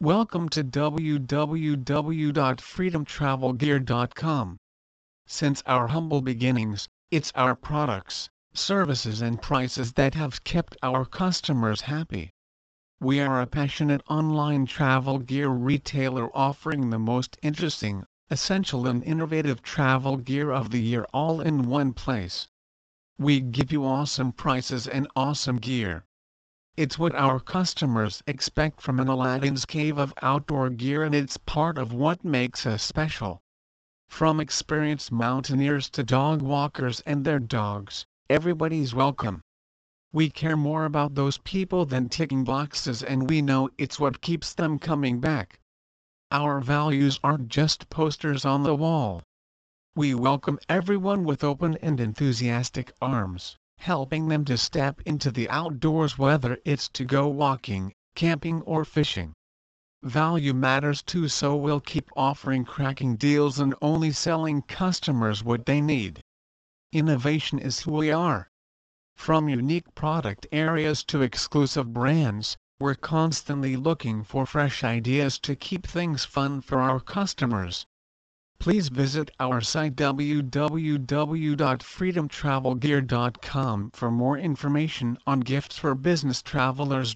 Welcome to www.freedomtravelgear.com. Since our humble beginnings, it's our products, services and prices that have kept our customers happy. We are a passionate online travel gear retailer offering the most interesting, essential and innovative travel gear of the year all in one place. We give you awesome prices and awesome gear. It's what our customers expect from an Aladdin's cave of outdoor gear and it's part of what makes us special. From experienced mountaineers to dog walkers and their dogs, everybody's welcome. We care more about those people than ticking boxes and we know it's what keeps them coming back. Our values aren't just posters on the wall. We welcome everyone with open and enthusiastic arms, helping them to step into the outdoors whether it's to go walking, camping or fishing. Value matters too so we'll keep offering cracking deals and only selling customers what they need. Innovation is who we are. From unique product areas to exclusive brands, we're constantly looking for fresh ideas to keep things fun for our customers. Please visit our site www.freedomtravelgear.com for more information on gifts for business travelers.